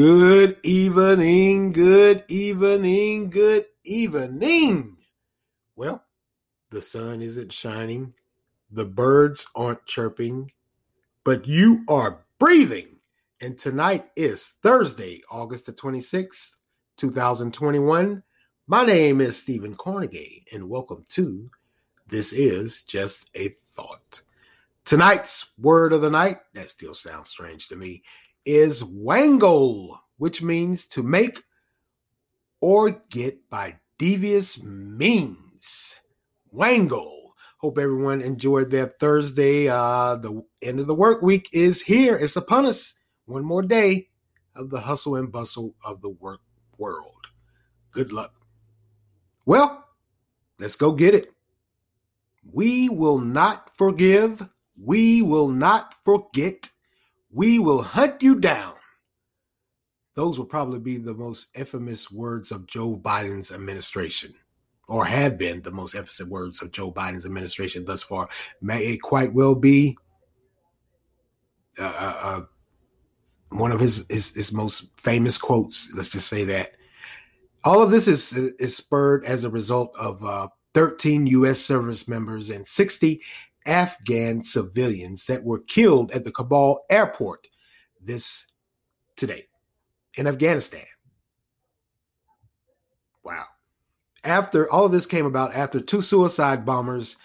Good evening, good evening, good evening. Well, the sun isn't shining, the birds aren't chirping, but you are breathing. And tonight is Thursday, August the 26th, 2021. My name is Stephen Carnegie, and welcome to This Is Just a Thought. Tonight's word of the night, that still sounds strange to me, is wangle, which means to make or get by devious means. Wangle. Hope everyone enjoyed their Thursday. Uh, the end of the work week is here. It's upon us. One more day of the hustle and bustle of the work world. Good luck. Well, let's go get it. We will not forgive. We will not forget we will hunt you down. Those will probably be the most infamous words of Joe Biden's administration, or have been the most infamous words of Joe Biden's administration thus far. May it quite well be uh, uh, uh, one of his, his, his most famous quotes. Let's just say that. All of this is is spurred as a result of uh, 13 U.S. service members and 60 Afghan civilians that were killed at the Kabul airport this today in Afghanistan. Wow. After all of this came about after two suicide bombers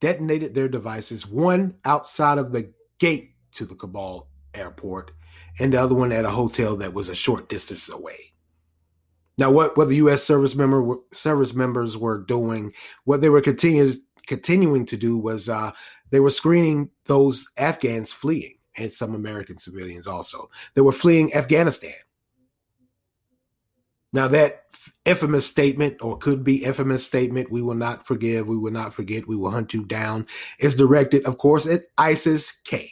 detonated their devices, one outside of the gate to the Kabul airport and the other one at a hotel that was a short distance away. Now, what, what the U.S. service member service members were doing, what they were continuing continuing to do was uh, they were screening those Afghans fleeing and some American civilians also. They were fleeing Afghanistan. Now, that infamous statement, or could be infamous statement, we will not forgive, we will not forget, we will hunt you down, is directed, of course, at ISIS K.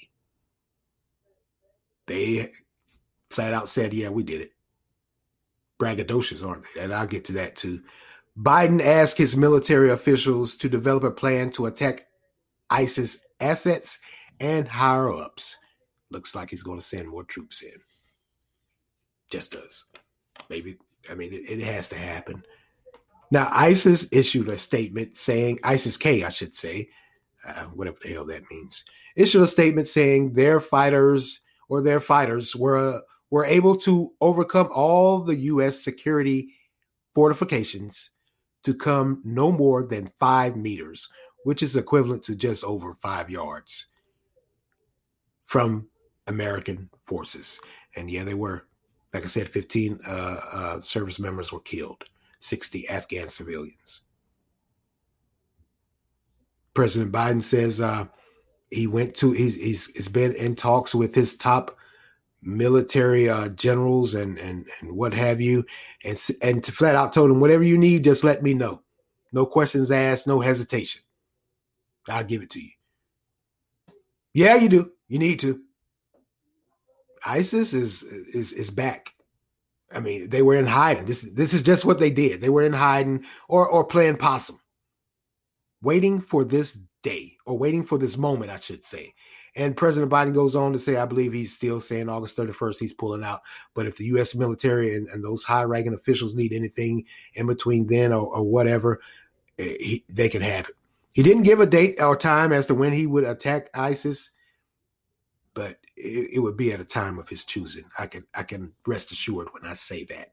They flat out said, yeah, we did it. Braggadocious, aren't they? And I'll get to that too. Biden asked his military officials to develop a plan to attack ISIS assets and higher ups. Looks like he's going to send more troops in. Just does. Maybe, I mean, it, it has to happen. Now, ISIS issued a statement saying, ISIS K, I should say, uh, whatever the hell that means, issued a statement saying their fighters or their fighters were, were able to overcome all the U.S. security fortifications to come no more than five meters, which is equivalent to just over five yards from American forces. And yeah, they were, like I said, 15 uh, uh, service members were killed, 60 Afghan civilians. President Biden says uh, he went to, he's, he's, he's been in talks with his top military uh, generals and, and and what have you, and and to flat out told him whatever you need, just let me know. No questions asked, no hesitation. I'll give it to you. Yeah, you do. You need to. ISIS is is is back. I mean, they were in hiding. This this is just what they did. They were in hiding or or playing possum, waiting for this day or waiting for this moment, I should say. And President Biden goes on to say, I believe he's still saying August 31st, he's pulling out. But if the U.S. military and, and those high ranking officials need anything in between then or, or whatever, eh, he, they can have it. He didn't give a date or time as to when he would attack ISIS, but it, it would be at a time of his choosing. I can I can rest assured when I say that.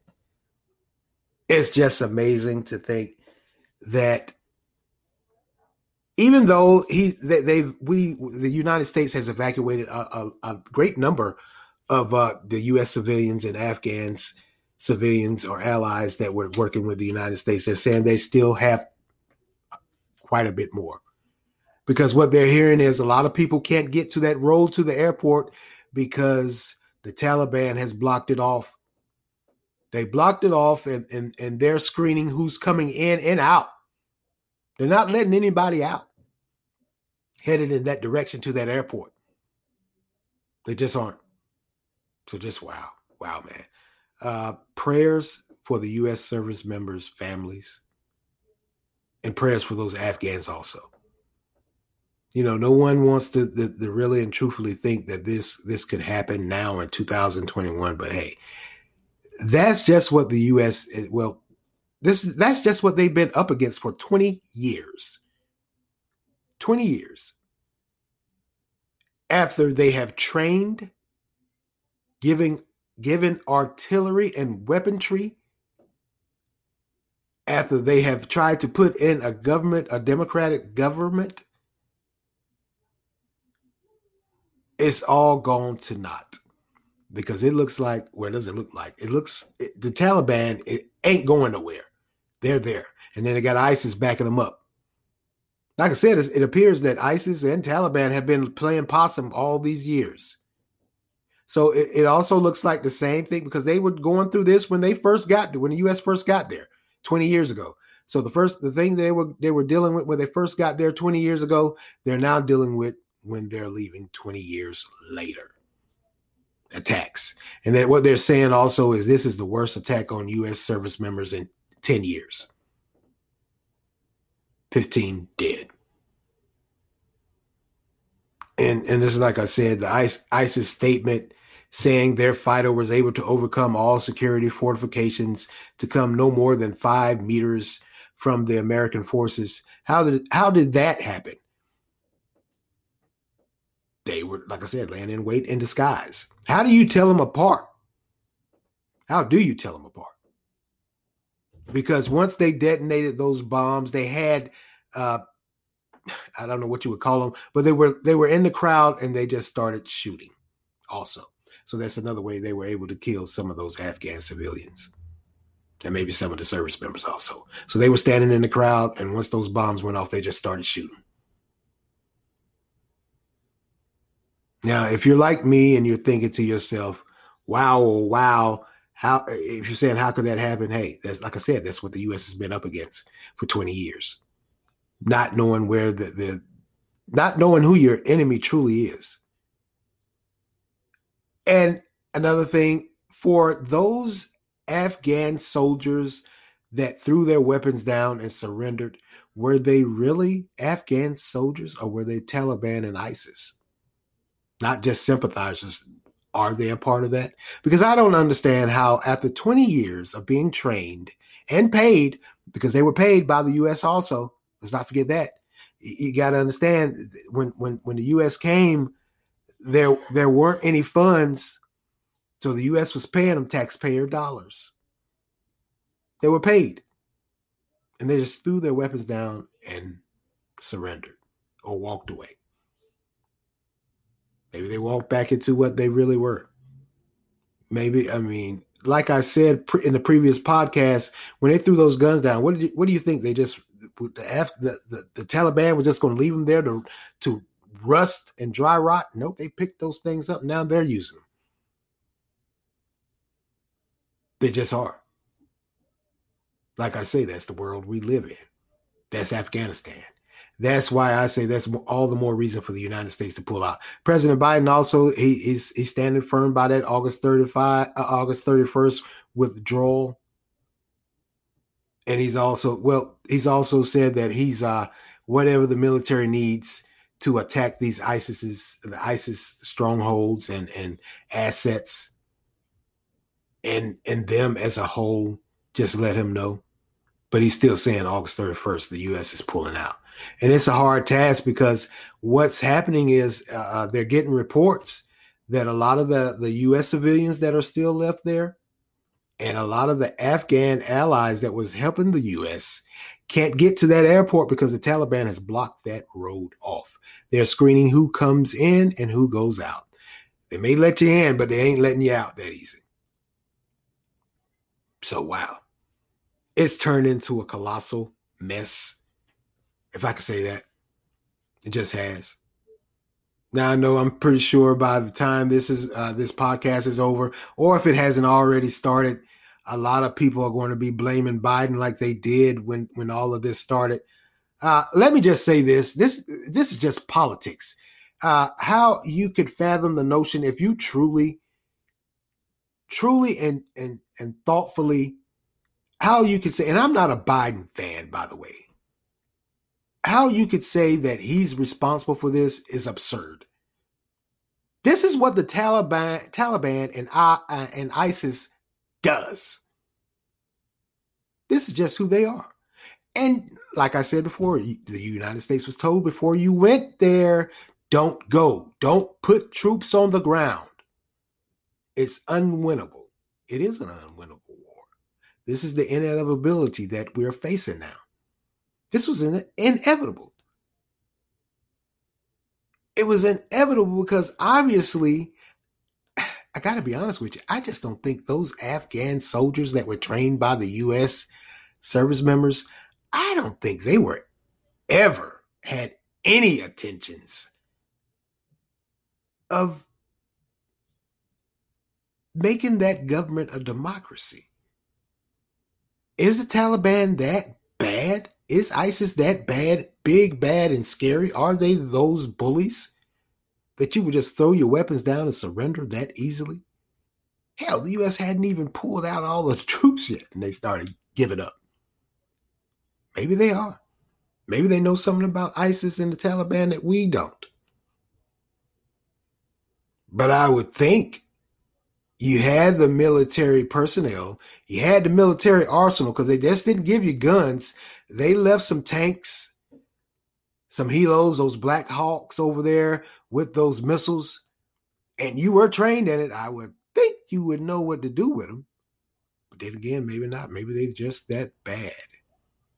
It's just amazing to think that even though he they, they've we the United States has evacuated a, a, a great number of uh, the U.S. civilians and Afghans civilians or allies that were working with the United States, they're saying they still have quite a bit more because what they're hearing is a lot of people can't get to that road to the airport because the Taliban has blocked it off. They blocked it off and, and, and they're screening who's coming in and out. They're not letting anybody out headed in that direction to that airport. They just aren't. So just wow, wow, man. Uh, prayers for the U.S. service members' families, and prayers for those Afghans also. You know, no one wants to, to, to really and truthfully think that this this could happen now in 2021. But hey, that's just what the U.S. Well, this that's just what they've been up against for 20 years. 20 years after they have trained, giving given artillery and weaponry after they have tried to put in a government, a democratic government, it's all gone to naught because it looks like where does it look like? It looks it, the Taliban it ain't going nowhere. They're there, and then they got ISIS backing them up. Like I said, it appears that ISIS and Taliban have been playing possum all these years. So it, it also looks like the same thing because they were going through this when they first got when the U.S. first got there 20 years ago. So the first the thing they were they were dealing with when they first got there 20 years ago, they're now dealing with when they're leaving 20 years later. Attacks. And then what they're saying also is this is the worst attack on US service members in 10 years. 15 dead. And and this is like I said, the ISIS statement saying their fighter was able to overcome all security fortifications to come no more than five meters from the American forces. How did how did that happen? They were, like I said, laying in wait in disguise. How do you tell them apart? How do you tell them apart? Because once they detonated those bombs, they had uh, I don't know what you would call them, but they were they were in the crowd and they just started shooting also. So that's another way they were able to kill some of those Afghan civilians and maybe some of the service members also. So they were standing in the crowd, and once those bombs went off, they just started shooting. Now, if you're like me and you're thinking to yourself, wow, oh, wow, how, if you're saying, how could that happen? Hey, that's like I said, that's what the U.S. has been up against for 20 years. Not knowing where the, the not knowing who your enemy truly is. And another thing for those Afghan soldiers that threw their weapons down and surrendered, were they really Afghan soldiers or were they Taliban and ISIS? Not just sympathizers. Are they a part of that? Because I don't understand how, after 20 years of being trained and paid, because they were paid by the U.S. also, let's not forget that. You got to understand when when when the U.S. came there there weren't any funds, so the U.S. was paying them taxpayer dollars. They were paid, and they just threw their weapons down and surrendered or walked away. Maybe they walk back into what they really were. Maybe I mean, like I said in the previous podcast, when they threw those guns down, what did you, what do you think? They just the, the, the, Taliban was just going to leave them there to to rust and dry rot. Nope, they picked those things up. Now they're using them. They just are. Like I say, that's the world we live in. That's Afghanistan. That's why I say that's all the more reason for the United States to pull out. President Biden also he, he's he's standing firm by that August 35 uh, August 31st withdrawal. And he's also well, he's also said that he's uh whatever the military needs to attack these ISIS's the ISIS strongholds and and assets and and them as a whole just let him know but he's still saying August 31st the US is pulling out and it's a hard task because what's happening is uh, uh they're getting reports that a lot of the the US civilians that are still left there and a lot of the Afghan allies that was helping the US can't get to that airport because the Taliban has blocked that road off. They're screening who comes in and who goes out. They may let you in, but they ain't letting you out that easy. So, wow. It's turned into a colossal mess, if I could say that. It just has. Now I know I'm pretty sure by the time this is uh, this podcast is over, or if it hasn't already started, a lot of people are going to be blaming Biden like they did when when all of this started. Uh, let me just say this: this this is just politics. Uh, how you could fathom the notion if you truly, truly and and and thoughtfully, how you could say, and I'm not a Biden fan, by the way. How you could say that he's responsible for this is absurd. This is what the Taliban, Taliban and uh, and ISIS does. This is just who they are. And like I said before, the United States was told before you went there, don't go. Don't put troops on the ground. It's unwinnable. It is an unwinnable war. This is the inevitability that we're facing now. This was inevitable. It was inevitable because obviously, I got to be honest with you, I just don't think those Afghan soldiers that were trained by the U.S. service members, I don't think they were ever had any attentions of making that government a democracy. Is the Taliban that bad? Is ISIS that bad, big, bad, and scary? Are they those bullies that you would just throw your weapons down and surrender that easily? Hell, the U.S. hadn't even pulled out all the troops yet, and they started giving up. Maybe they are. Maybe they know something about ISIS and the Taliban that we don't. But I would think you had the military personnel, you had the military arsenal because they just didn't give you guns. They left some tanks, some helos, those Black Hawks over there with those missiles, and you were trained in it. I would think you would know what to do with them. But then again, maybe not. Maybe they're just that bad.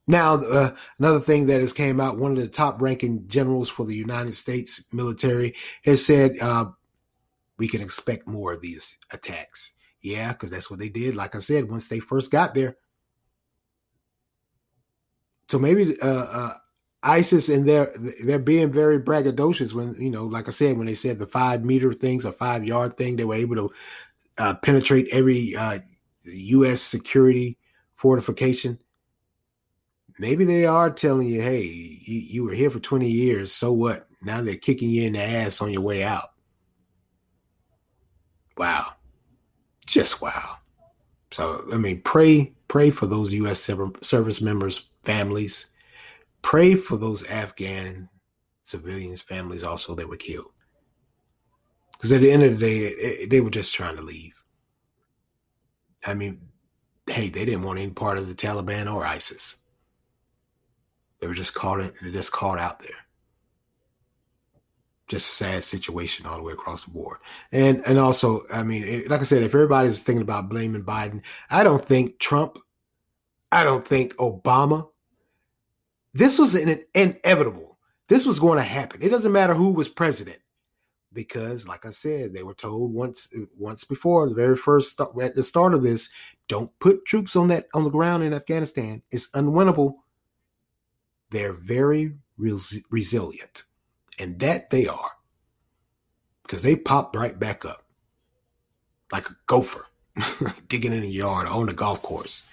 Now, uh, another thing that has came out, one of the top ranking generals for the United States military has said uh, we can expect more of these attacks. Yeah, because that's what they did. Like I said, once they first got there. So maybe uh, uh, ISIS and they're they're being very braggadocious when you know, like I said, when they said the five meter things, a five yard thing, they were able to uh, penetrate every U.S. Uh, security fortification maybe they are telling you, hey, you, you were here for 20 years. So what? Now they're kicking you in the ass on your way out. Wow. Just wow. So, I mean, pray, pray for those U.S. service members' families. Pray for those Afghan civilians' families also that were killed. Because at the end of the day, they were just trying to leave. I mean, hey, they didn't want any part of the Taliban or ISIS. They were just caught they just caught out there. Just sad situation all the way across the board. And and also, I mean, like I said, if everybody's thinking about blaming Biden, I don't think Trump, I don't think Obama. This was an inevitable. This was going to happen. It doesn't matter who was president because like i said they were told once once before the very first at the start of this don't put troops on that on the ground in afghanistan it's unwinnable they're very res- resilient. And that they are. Because they pop right back up like a gopher digging in the yard on the golf course.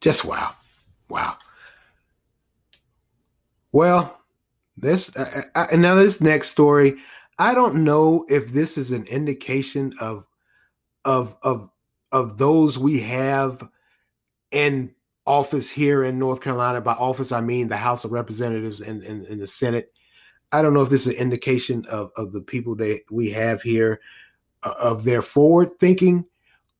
Just wow. Wow. Well, this, uh, uh, and now this next story, I don't know if this is an indication of, of, of, of those we have in office here in North Carolina. By office, I mean the House of Representatives and, and, and the Senate. I don't know if this is an indication of, of the people that we have here, uh, of their forward thinking,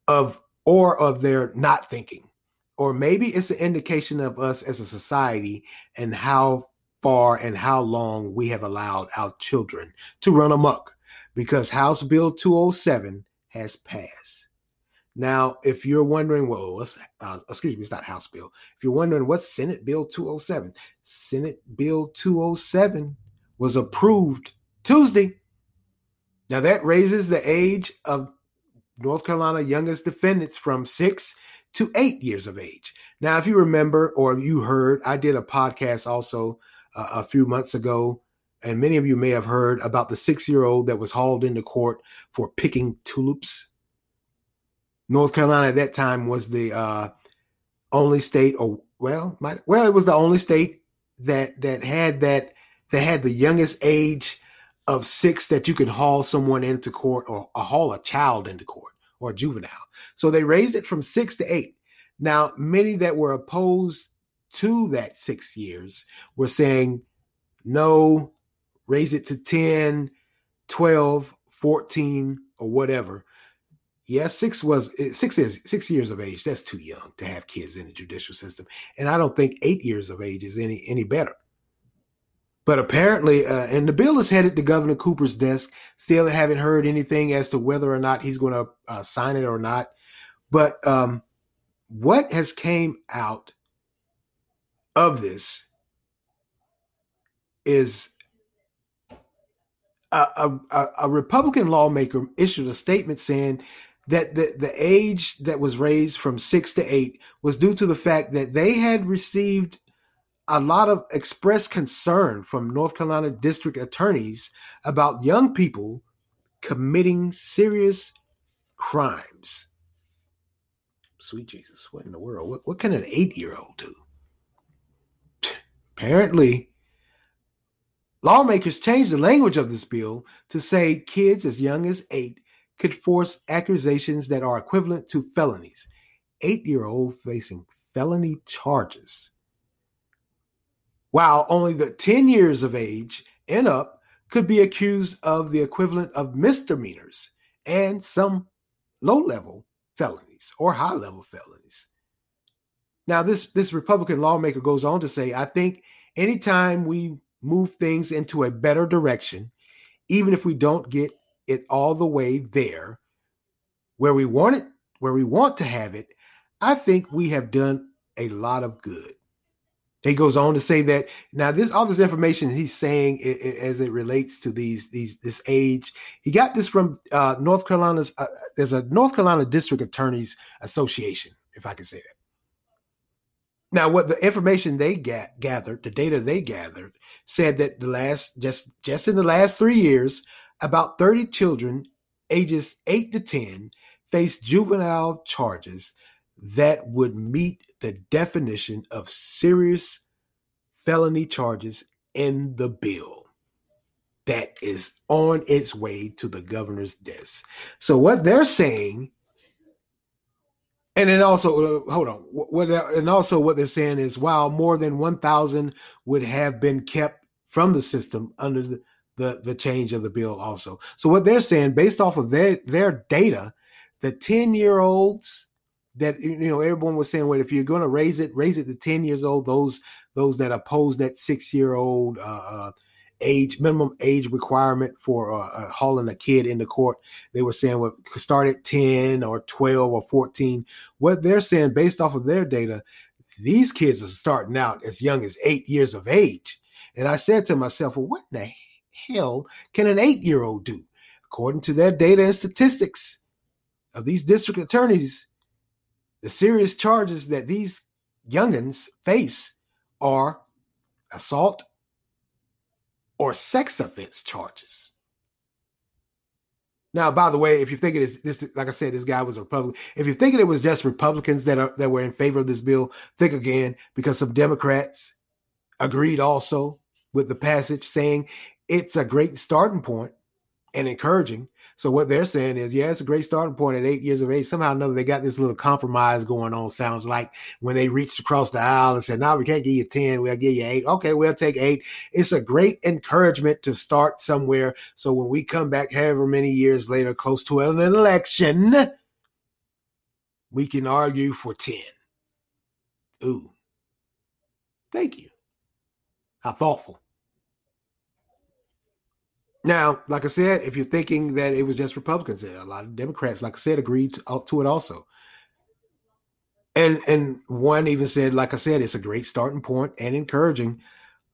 of or of their not thinking, or maybe it's an indication of us as a society and how far and how long we have allowed our children to run amok, because House Bill 207 has passed. Now, if you're wondering, well, what's, uh, excuse me, it's not House Bill. If you're wondering what's Senate Bill 207, Senate Bill 207 was approved Tuesday. Now, that raises the age of North Carolina youngest defendants from six to eight years of age. Now, if you remember or you heard, I did a podcast also uh, a few months ago, and many of you may have heard about the six year old that was hauled into court for picking tulips North Carolina at that time was the uh, only state, or well, might, well, it was the only state that that had that that had the youngest age of six that you could haul someone into court or, or haul a child into court or juvenile. So they raised it from six to eight. Now, many that were opposed to that six years were saying, no, raise it to 10, 12, 14, or whatever. Yeah, six was eh, six is six years of age. That's too young to have kids in the judicial system, and I don't think eight years of age is any any better. But apparently, uh, and the bill is headed to Governor Cooper's desk. Still haven't heard anything as to whether or not he's going to uh, sign it or not. But um, what has came out of this is a, a, a, Republican lawmaker issued a statement saying that the, the age that was raised from six to eight was due to the fact that they had received a lot of expressed concern from North Carolina district attorneys about young people committing serious crimes. Sweet Jesus, what in the world? What, what can an eight year old do? Apparently, lawmakers changed the language of this bill to say kids as young as eight could force accusations that are equivalent to felonies. Eight year old facing felony charges. While only the 10 years of age and up could be accused of the equivalent of misdemeanors and some low level felonies or high level felonies. Now, this, this Republican lawmaker goes on to say, I think anytime we move things into a better direction, even if we don't get it all the way there where we want it, where we want to have it, I think we have done a lot of good. He goes on to say that now this all this information he's saying as it relates to these these this age. He got this from uh, North Carolina's. Uh, there's a North Carolina District Attorneys Association, if I can say that. Now, what the information they get, gathered, the data they gathered, said that the last just just in the last three years, about 30 children ages 8 to 10 faced juvenile charges that would meet the definition of serious felony charges in the bill that is on its way to the governor's desk. So what they're saying and then also uh, hold on what and also what they're saying is while more than 1000 would have been kept from the system under the the the change of the bill also. So what they're saying, based off of their their data, the 10 year olds that you know everyone was saying, well, if you're going to raise it, raise it to 10 years old. Those those that oppose that six year old uh, uh, age minimum age requirement for uh, uh, hauling a kid into court, they were saying well, start at 10 or 12 or 14. What they're saying, based off of their data, these kids are starting out as young as eight years of age. And I said to myself, well, what in the hell can an eight year old do? According to their data and statistics of these district attorneys, the serious charges that these youngins face are assault or sex offense charges. Now, by the way, if you're thinking this, this, like I said, this guy was a Republican. If you're thinking it was just Republicans that are that were in favor of this bill, think again because some Democrats agreed also with the passage, saying it's a great starting point and encouraging. So what they're saying is, yeah, it's a great starting point at eight years of age. Somehow or another, they got this little compromise going on. Sounds like when they reached across the aisle and said, "No, we can't give you ten. We'll give you eight. Okay, we'll take eight. It's a great encouragement to start somewhere. So when we come back, however many years later, close to an election, we can argue for ten. Ooh, thank you. How thoughtful. Now, like I said, if you're thinking that it was just Republicans, a lot of Democrats, like I said, agreed to, uh, to it also. And and one even said, like I said, it's a great starting point and encouraging.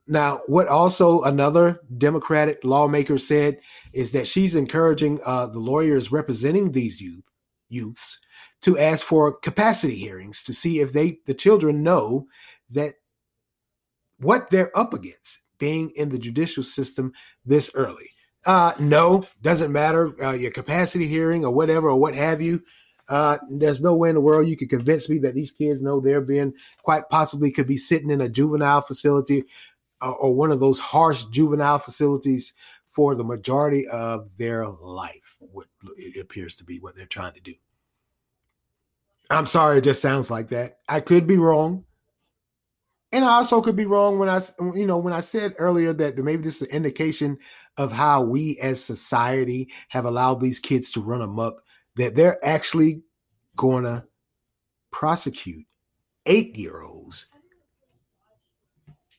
Now, what also another Democratic lawmaker said is that she's encouraging uh, the lawyers representing these youth youths to ask for capacity hearings to see if they the children know that what they're up against being in the judicial system this early. Uh, no, doesn't matter. Uh, your capacity hearing or whatever or what have you. Uh, there's no way in the world you could convince me that these kids know they're being quite possibly could be sitting in a juvenile facility uh, or one of those harsh juvenile facilities for the majority of their life. What it appears to be what they're trying to do. I'm sorry, it just sounds like that. I could be wrong. And I also could be wrong when I, you know, when I said earlier that maybe this is an indication of how we as society have allowed these kids to run amok, that they're actually going to prosecute eight year olds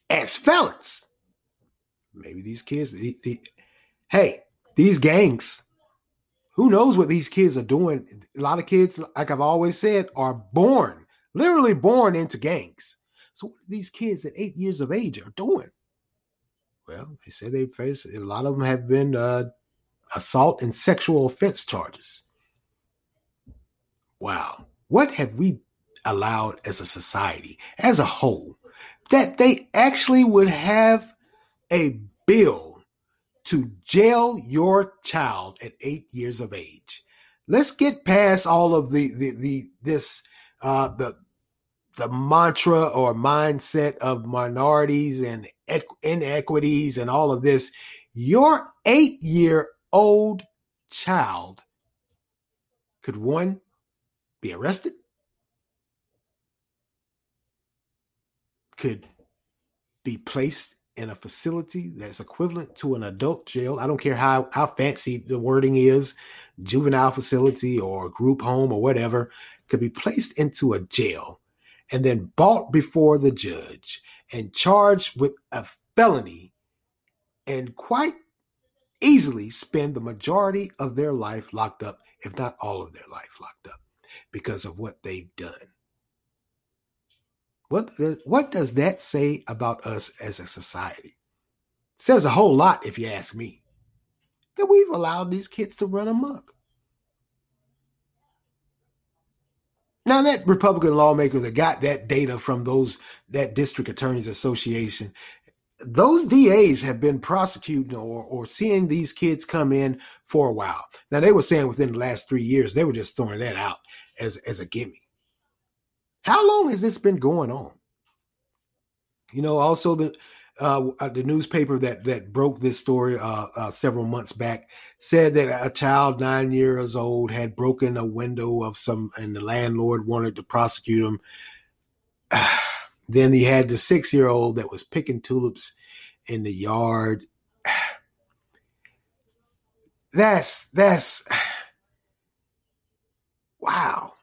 as felons. Maybe these kids, the, the, hey, these gangs, who knows what these kids are doing? A lot of kids, like I've always said, are born, literally born into gangs. So, what are these kids at eight years of age are doing? Well, they say they face a lot of them have been uh, assault and sexual offense charges. Wow. What have we allowed as a society, as a whole, that they actually would have a bill to jail your child at eight years of age. Let's get past all of the the, the this uh, the the mantra or mindset of minorities and inequities and all of this. Your eight year old child could one be arrested, could be placed in a facility that's equivalent to an adult jail. I don't care how, how fancy the wording is, juvenile facility or group home or whatever, could be placed into a jail and then brought before the judge and charged with a felony and quite easily spend the majority of their life locked up, if not all of their life locked up, because of what they've done. What, what does that say about us as a society? It says a whole lot, if you ask me, that we've allowed these kids to run amok. Now that Republican lawmaker that got that data from those that district attorneys association, those DAs have been prosecuting or, or seeing these kids come in for a while. Now they were saying within the last three years, they were just throwing that out as, as a gimme. How long has this been going on? You know, also the uh, uh, the newspaper that that broke this story uh, uh, several months back said that a child nine years old had broken a window of some, and the landlord wanted to prosecute him. then he had the six year old that was picking tulips in the yard. That's that's wow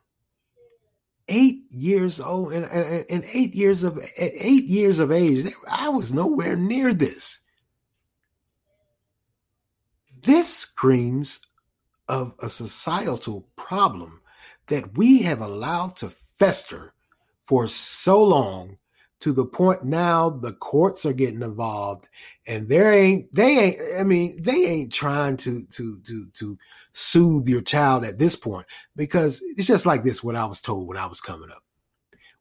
eight years old and, and, and, eight years of eight years of age i was nowhere near this. This screams of a societal problem that we have allowed to fester for so long to the point now the courts are getting involved and there ain't they ain't i mean they ain't trying to to to to soothe your child at this point because it's just like this what i was told when i was coming up.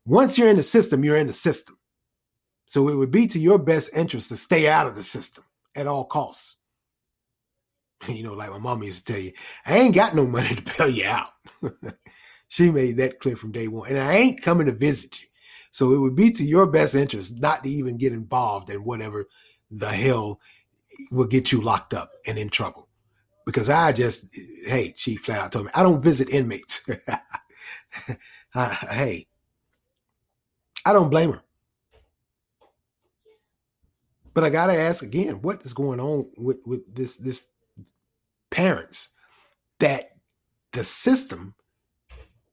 Once you're in the system you're in the system. So it would be to your best interest to stay out of the system at all costs. You know like my mom used to tell you i ain't got no money to bail you out. She made that clear from day one and i ain't coming to visit you so it would be to your best interest not to even get involved in whatever the hell will get you locked up and in trouble. Because I just, hey, Chief flat out told me, I don't visit inmates. hey, I don't blame her. But I gotta ask again, what is going on with, with this this parents that the system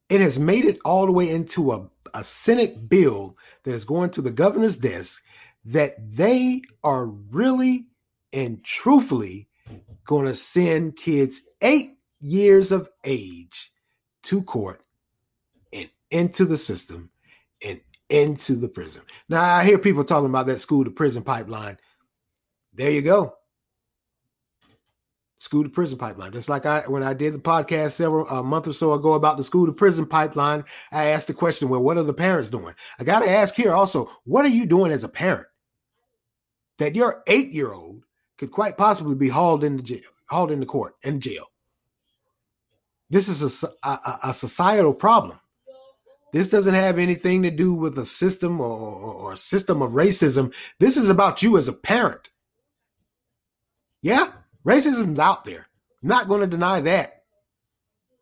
it has made it all the way into a a Senate bill that is going to the governor's desk that they are really and truthfully going to send kids eight years of age to court and into the system and into the prison. Now, I hear people talking about that school to prison pipeline. There you go school to prison pipeline. Just like I when I did the podcast several a month or so ago about the school to prison pipeline, I asked the question, well, what are the parents doing? I got to ask here also, what are you doing as a parent that your eight year old could quite possibly be hauled into jail, hauled into court in jail? This is a, a, a societal problem. This doesn't have anything to do with a system or, or, or system of racism. This is about you as a parent. Yeah, Racism's out there. I'm not going to deny that.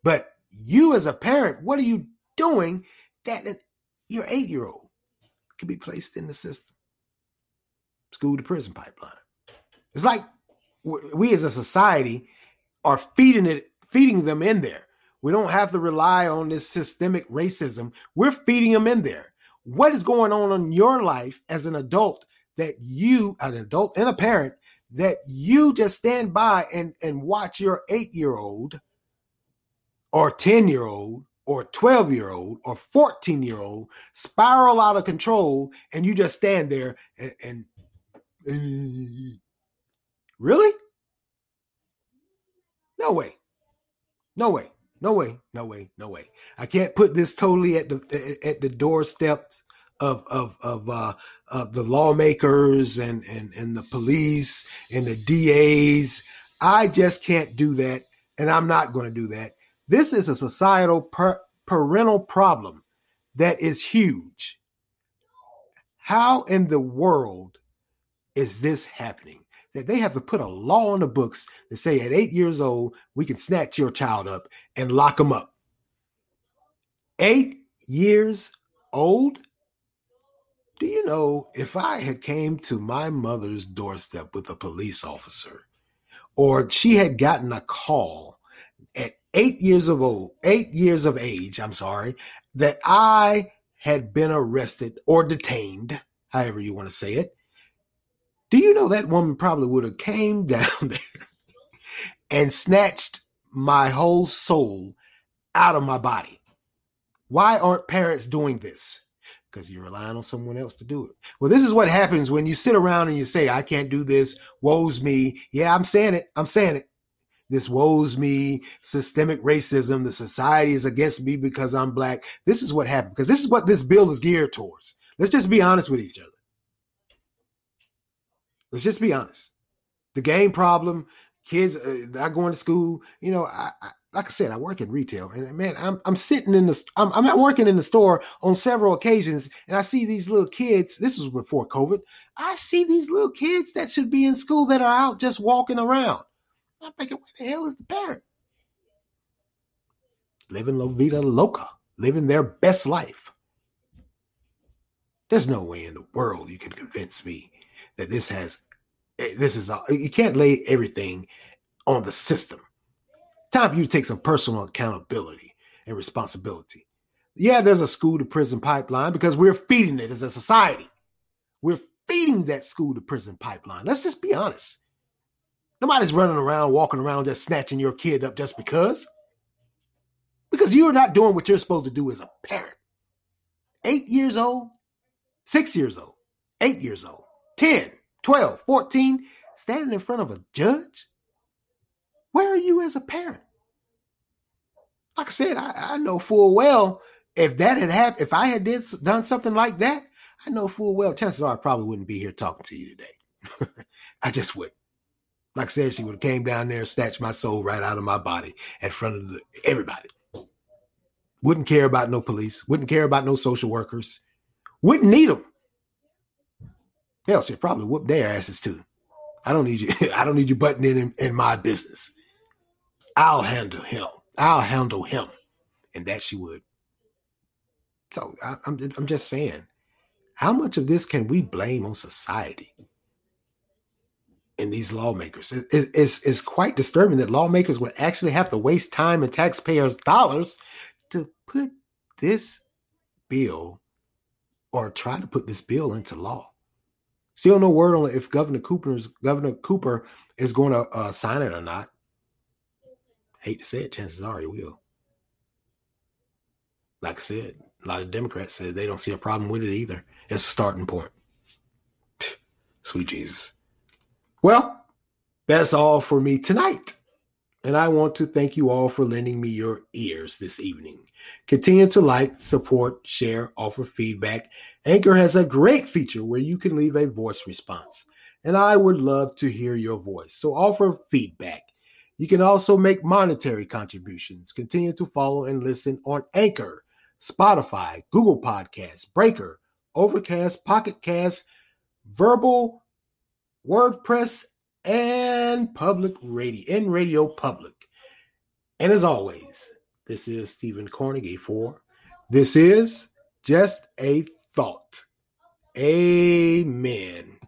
But you as a parent, what are you doing that your eight year old can be placed in the system. School to prison pipeline. It's like we as a society are feeding it, feeding them in there. We don't have to rely on this systemic racism. We're feeding them in there. What is going on in your life as an adult that you, an adult and a parent, that you just stand by and, and watch your eight year old or 10 year old or 12 year old or 14 year old spiral out of control and you just stand there and, and really? No way. No way. No way. No way. No way. I can't put this totally at the at the doorsteps of of of uh of the lawmakers and and and the police and the DAs. I just can't do that and I'm not going to do that. This is a societal per, parental problem that is huge. How in the world is this happening? That they have to put a law on the books that say at eight years old, we can snatch your child up and lock them up. Eight years old? Do you know if I had came to my mother's doorstep with a police officer or she had gotten a call at eight years of old, eight years of age, I'm sorry, that I had been arrested or detained, however you want to say it, do you know that woman probably would have came down there and snatched my whole soul out of my body? Why aren't parents doing this? Because you're relying on someone else to do it. Well, this is what happens when you sit around and you say, I can't do this, woes me. Yeah, I'm saying it. I'm saying it. This woes me, systemic racism, the society is against me because I'm black. This is what happened because this is what this bill is geared towards. Let's just be honest with each other. Let's just be honest. The game problem, kids uh, not going to school. You know, I, I, like I said, I work in retail, and man, I'm I'm sitting in the I'm I'm working in the store on several occasions, and I see these little kids. This was before COVID. I see these little kids that should be in school that are out just walking around. I'm thinking, where the hell is the parent? Living La Vida Loca, living their best life. There's no way in the world you can convince me that this has eh, this is you can't lay everything on the system. Time for you to take some personal accountability and responsibility. Yeah, there's a school to prison pipeline because we're feeding it as a society. We're feeding that school to prison pipeline. Let's just be honest. Nobody's running around, walking around, just snatching your kid up just because. Because you're not doing what you're supposed to do as a parent. Eight years old, six years old, eight years old. 10, 12, 14, standing in front of a judge? Where are you as a parent? Like I said, I, I know full well if that had happened, if I had did done something like that, I know full well chances are I probably wouldn't be here talking to you today. I just wouldn't. Like I said, she would have came down there and snatched my soul right out of my body in front of the, everybody. Wouldn't care about no police. Wouldn't care about no social workers. Wouldn't need them. Hell, she'll probably whoop their asses too. I don't need you. I don't need you butting in, in in my business. I'll handle him. I'll handle him, and that she would. So I, I'm I'm just saying, how much of this can we blame on society and these lawmakers? It, it, it's it's quite disturbing that lawmakers would actually have to waste time and taxpayers' dollars to put this bill or try to put this bill into law. Still no word on if Governor Cooper's Governor Cooper is going to uh, sign it or not. Hate to say it, chances are he will. Like I said, a lot of Democrats said they don't see a problem with it either. It's a starting point. Sweet Jesus. Well, that's all for me tonight. And I want to thank you all for lending me your ears this evening. Continue to like, support, share, offer feedback. Anchor has a great feature where you can leave a voice response, and I would love to hear your voice. So offer feedback. You can also make monetary contributions. Continue to follow and listen on Anchor, Spotify, Google Podcasts, Breaker, Overcast, Pocket Cast, Verbal, WordPress, and Public Radio, in Radio Public. And as always, this is Stephen Cornegie for This is Just a Thought. Amen.